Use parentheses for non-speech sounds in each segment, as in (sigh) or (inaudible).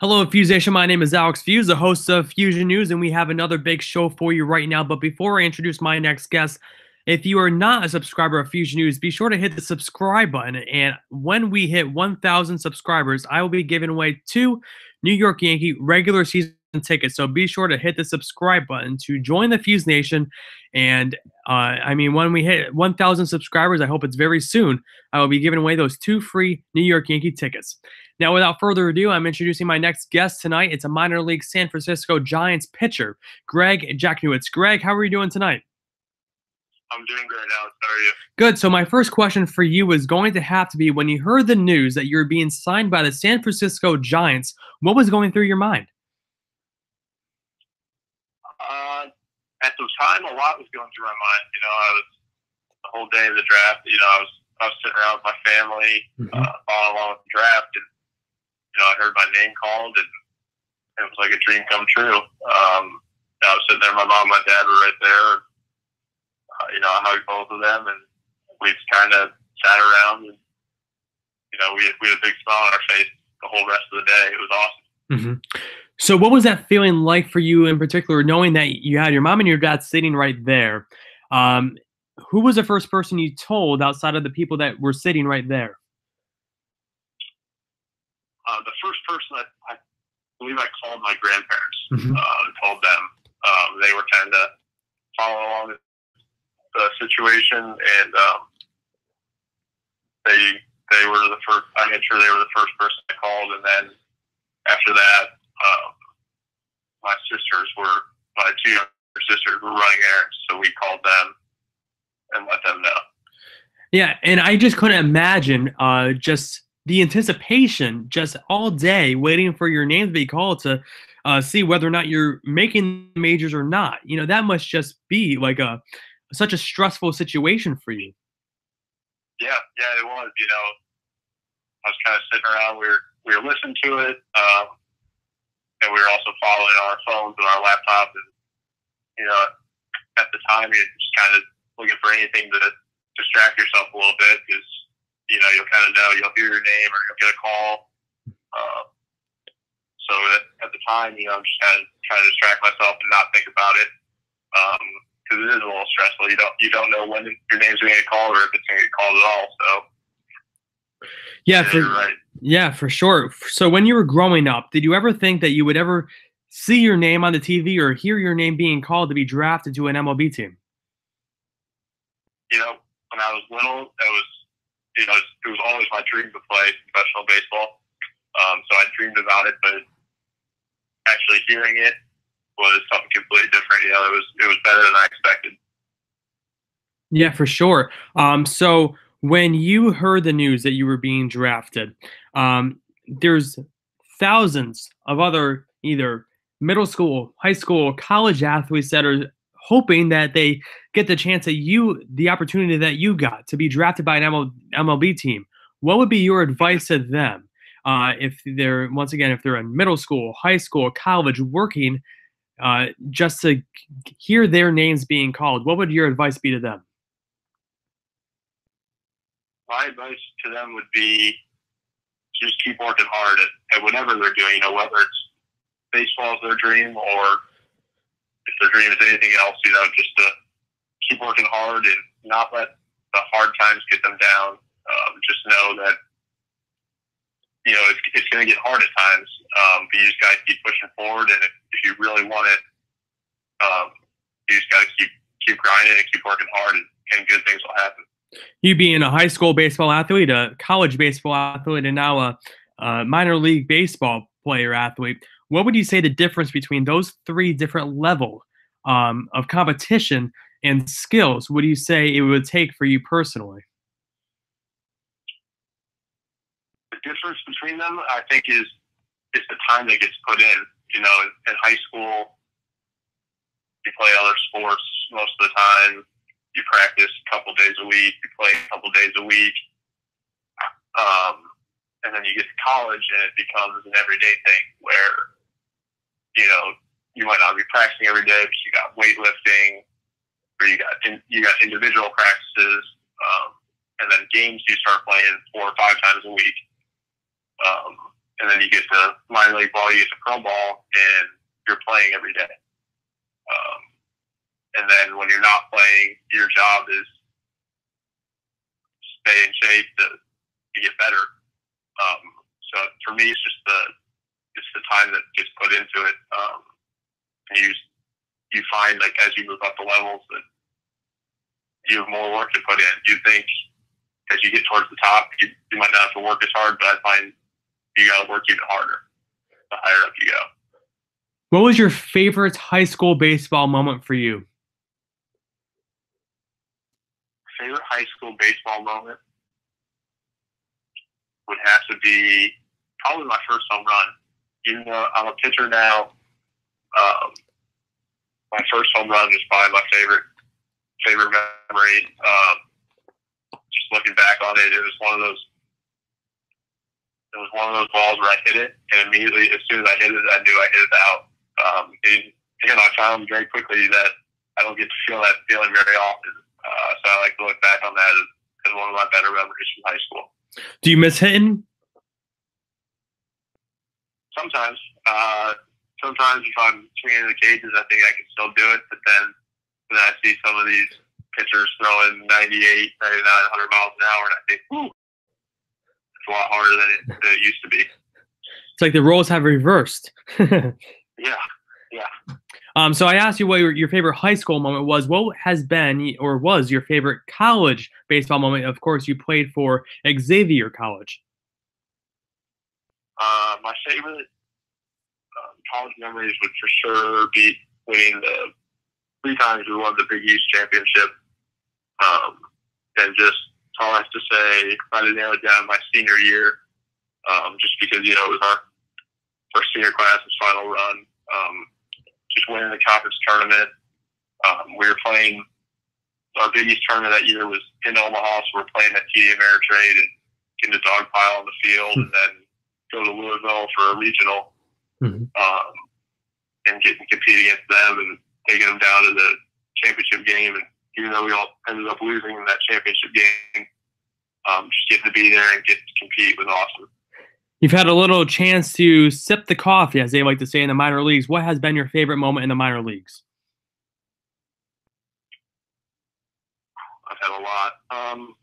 Hello, Fusation. My name is Alex Feuz, the host of Fusion News, and we have another big show for you right now. But before I introduce my next guest, if you are not a subscriber of Fusion News, be sure to hit the subscribe button. And when we hit 1,000 subscribers, I will be giving away two New York Yankee regular season tickets. So be sure to hit the subscribe button to join the Fuse Nation. And uh, I mean, when we hit 1,000 subscribers, I hope it's very soon, I will be giving away those two free New York Yankee tickets. Now, without further ado, I'm introducing my next guest tonight. It's a minor league San Francisco Giants pitcher, Greg Jacknewitz. Greg, how are you doing tonight? I'm doing great, Alex. How are you? Good. So my first question for you is going to have to be when you heard the news that you're being signed by the San Francisco Giants, what was going through your mind? Uh, at the time, a lot was going through my mind. You know, I was the whole day of the draft. You know, I was I was sitting around with my family, mm-hmm. uh, following along with the draft, and you know, I heard my name called, and it was like a dream come true. Um, I was sitting there, my mom, and my dad were right there. And, uh, you know, I hugged both of them, and we just kind of sat around, and you know, we we had a big smile on our face the whole rest of the day. It was awesome. Mm-hmm. So, what was that feeling like for you in particular, knowing that you had your mom and your dad sitting right there? Um, who was the first person you told outside of the people that were sitting right there? uh, the first person I, I believe I called my grandparents mm-hmm. uh, and told them um, they were trying to follow along the situation, and um, they they were the first. I made sure they were the first person I called, and then after that, um, my sisters were my two younger sisters were running errands, so we called them and let them know. Yeah, and I just couldn't imagine uh, just the anticipation just all day waiting for your name to be called to uh, see whether or not you're making majors or not. You know, that must just be like a such a stressful situation for you. Yeah, yeah, it was. You know, I was kind of sitting around. We were we were listening to it, um, and we were also following on our phones and our laptop. And you know, at the time, you're just kind of looking for anything to distract yourself a little bit because you know, you'll kind of know, you'll hear your name or you'll get a call. Uh, so at, at, the time, you know, I'm just kind of trying to distract myself and not think about it because um, it is a little stressful. You don't you don't know when your name's going to get called or if it's going to get called at all. So yeah, for right. yeah, for sure. So when you were growing up, did you ever think that you would ever see your name on the TV or hear your name being called to be drafted to an MLB team? You know, when I was little, it was you know, it was always my dream to play professional baseball. Um, so I dreamed about it, but actually hearing it was something completely different. You know, it was it was better than I expected. Yeah, for sure. Um, so when you heard the news that you were being drafted, um, there's thousands of other either middle school, high school, college athletes that are hoping that they get the chance that you, the opportunity that you got to be drafted by an MLB team. What would be your advice to them uh, if they're once again if they're in middle school, high school, college, working, uh, just to hear their names being called? What would your advice be to them? My advice to them would be just keep working hard at, at whatever they're doing. You know, whether it's baseball is their dream or if their dream is anything else, you know, just to keep working hard and not let the hard times get them down. Um, just know that you know it's, it's going to get hard at times, um, but you just got to keep pushing forward. And if, if you really want it, um, you just got to keep keep grinding and keep working hard, and, and good things will happen. You being a high school baseball athlete, a college baseball athlete, and now a, a minor league baseball player athlete what would you say the difference between those three different level um, of competition and skills would you say it would take for you personally? The difference between them, I think, is is the time that gets put in. You know, in high school, you play other sports most of the time. You practice a couple days a week. You play a couple days a week. Um, and then you get to college, and it becomes an everyday thing where you know, you might not be practicing every day, but you got weightlifting, or you got in, you got individual practices, um, and then games you start playing four or five times a week. Um, and then you get to minor league ball, you get to pro ball, and you're playing every day. Um, and then when you're not job is stay in shape to, to get better. Um, so for me, it's just the it's the time that gets put into it. Um, and you you find like as you move up the levels that you have more work to put in. You think as you get towards the top, you, you might not have to work as hard, but I find you got to work even harder the higher up you go. What was your favorite high school baseball moment for you? Favorite high school baseball moment would have to be probably my first home run. Even though I'm a pitcher now, um, my first home run is probably my favorite favorite memory. Um, just looking back on it, it was one of those. It was one of those balls where I hit it, and immediately, as soon as I hit it, I knew I hit it out. Um, and, and I found very quickly that I don't get to feel that feeling very often. Uh, so I like to look back on that as, as one of my better memories from high school. Do you miss hitting? Sometimes. Uh, sometimes if I'm swinging the cages, I think I can still do it. But then when I see some of these pitchers throwing 98, 99, 100 miles an hour, and I think, Whew, it's a lot harder than it, than it used to be. It's like the roles have reversed. (laughs) yeah, yeah. Um, so I asked you what your, your favorite high school moment was. What has been or was your favorite college baseball moment? Of course, you played for Xavier College. Uh, my favorite um, college memories would for sure be winning the three times we won the Big East championship. Um, and just all I have to say, I it down my senior year, um, just because you know it was our first senior class's final run. Um, just winning the conference tournament. Um, we were playing our Big East tournament that year was in Omaha, so we're playing at TD Ameritrade and getting a dog pile on the field, and then go to Louisville for a regional, Mhm. um, and get compete against them and taking them down to the championship game. And even though we all ended up losing in that championship game, um, just getting to be there and get to compete was awesome. You've had a little chance to sip the coffee, as they like to say in the minor leagues. What has been your favorite moment in the minor leagues? I've had a lot. Um,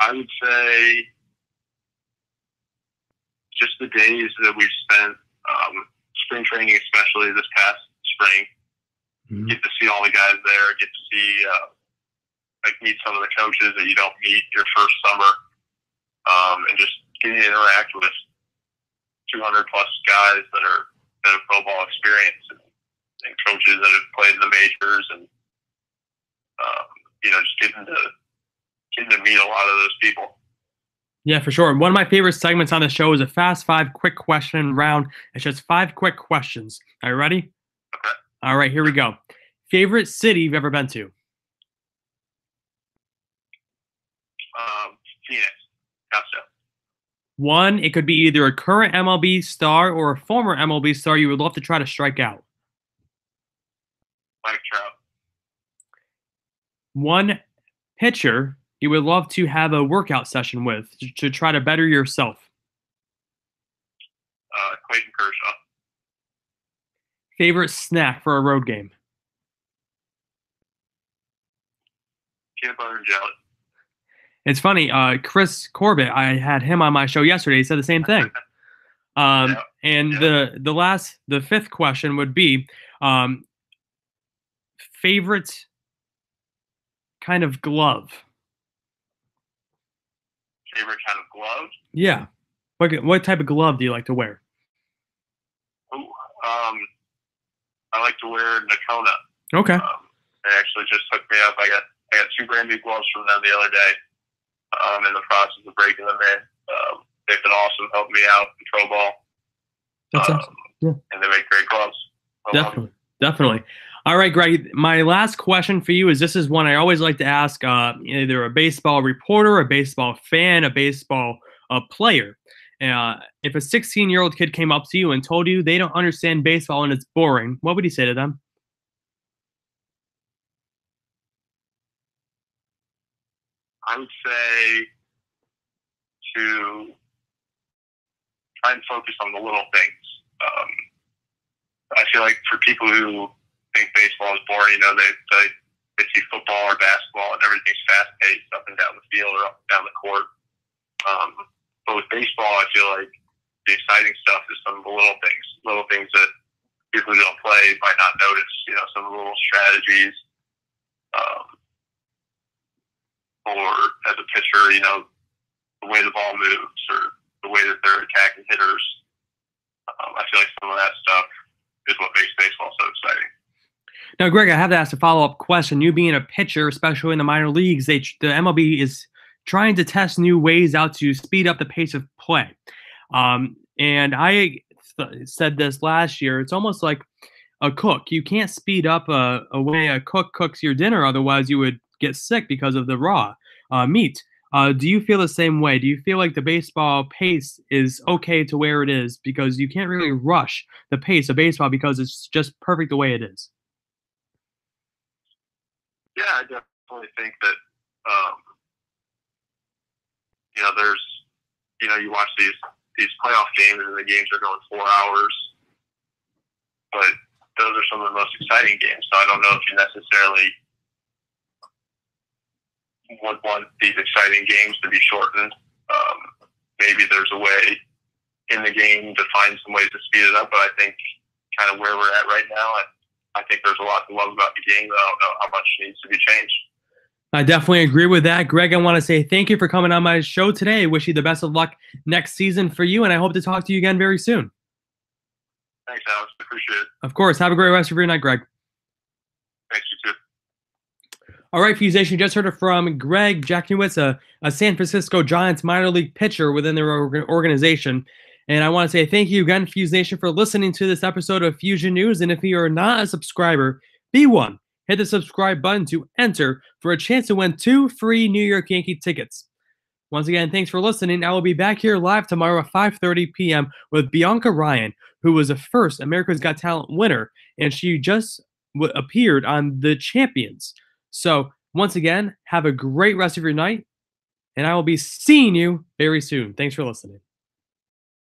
I would say just the days that we've spent, um, spring training, especially this past spring, Mhm. get to see all the guys there, get to see, uh, like meet some of the coaches that you don't meet your first summer, um, and just getting to interact with 200 plus guys that are that have pro ball experience and, and coaches that have played in the majors and um, you know just getting to getting to meet a lot of those people. Yeah, for sure. One of my favorite segments on the show is a fast five quick question round. It's just five quick questions. Are you ready? Okay. All right, here we go. Favorite city you've ever been to? Um, Phoenix, gotcha. One, it could be either a current MLB star or a former MLB star you would love to try to strike out. Mike Trout, One pitcher you would love to have a workout session with to, try to better yourself. uh, Clayton Kershaw, Favorite snack for a road game? peanut butter and jelly. It's funny, uh, Chris Corbett, I had him on my show yesterday. He said the same thing. (laughs) Um, Yeah, and yeah. the the last, the fifth question would be, um, favorite kind of glove. Favorite kind of glove? Yeah. What what type of glove do you like to wear? Ooh, um, I like to wear Nokona. Okay. Um, they actually just hooked me up. I got I got two brand new gloves from them the other day. Um, in the process of breaking them in. Um, they've been awesome, helping me out control ball. That's um, awesome. Yeah. And they make great gloves. Definitely. Definitely. All right, Greg. My last question for you is this is one I always like to ask uh, either a baseball reporter, a baseball fan, a baseball uh, player. Uh, if a 16 year old kid came up to you and told you they don't understand baseball and it's boring, what would you say to them? I would say to try and focus on the little things. Um, I feel like for people who think baseball is boring, you know, they they, they see football or basketball and everything's fast paced up and down the field or up and down the court. Um, but with baseball, I feel like the exciting stuff is some of the little things, little things that people who don't play might not notice. You know, some of the little strategies. Um, or as a pitcher, you know, the way the ball moves or the way that they're attacking hitters. Um, I feel like some of that stuff is what makes baseball so exciting. Now, Greg, I have to ask a follow up question. You being a pitcher, especially in the minor leagues, they, the MLB is trying to test new ways out to speed up the pace of play. Um, and I th- said this last year. It's almost like a cook. You can't speed up a, a, way a cook cooks your dinner, otherwise you would get sick because of the raw uh, meat. Uh, do you feel the same way? Do you feel like the baseball pace is okay to where it is because you can't really rush the pace of baseball because it's just perfect the way it is? Yeah, I definitely think that um, you know there's you know you watch these these playoff games and the games are going four hours, but those are some of the most exciting games. So I don't know if you necessarily would want these exciting games to be shortened. Um, maybe there's a way in the game to find some ways to speed it up, but I think kind of where we're at right now, I, I think there's a lot to love about the game. I don't know how much needs to be changed. I definitely agree with that. Greg, I want to say thank you for coming on my show today. Wish you the best of luck next season for you, and I hope to talk to you again very soon. Thanks, Alex. Appreciate it. Of course. Have a great rest of your night, Greg. Thanks, you too. All right, Fusation, you just heard it from Greg Jacknewitz, a, a San Francisco Giants minor league pitcher within their organization. And I want to say thank you again, Fusation, for listening to this episode of Fusion News. And if you are not a subscriber, be one hit the subscribe button to enter for a chance to win two free New York Yankee tickets. Once again, thanks for listening. I will be back here live tomorrow at 5:30 p.m. with Bianca Ryan, who was the first America's Got Talent winner, and she just w- appeared on The Champions. So, once again, have a great rest of your night, and I will be seeing you very soon. Thanks for listening.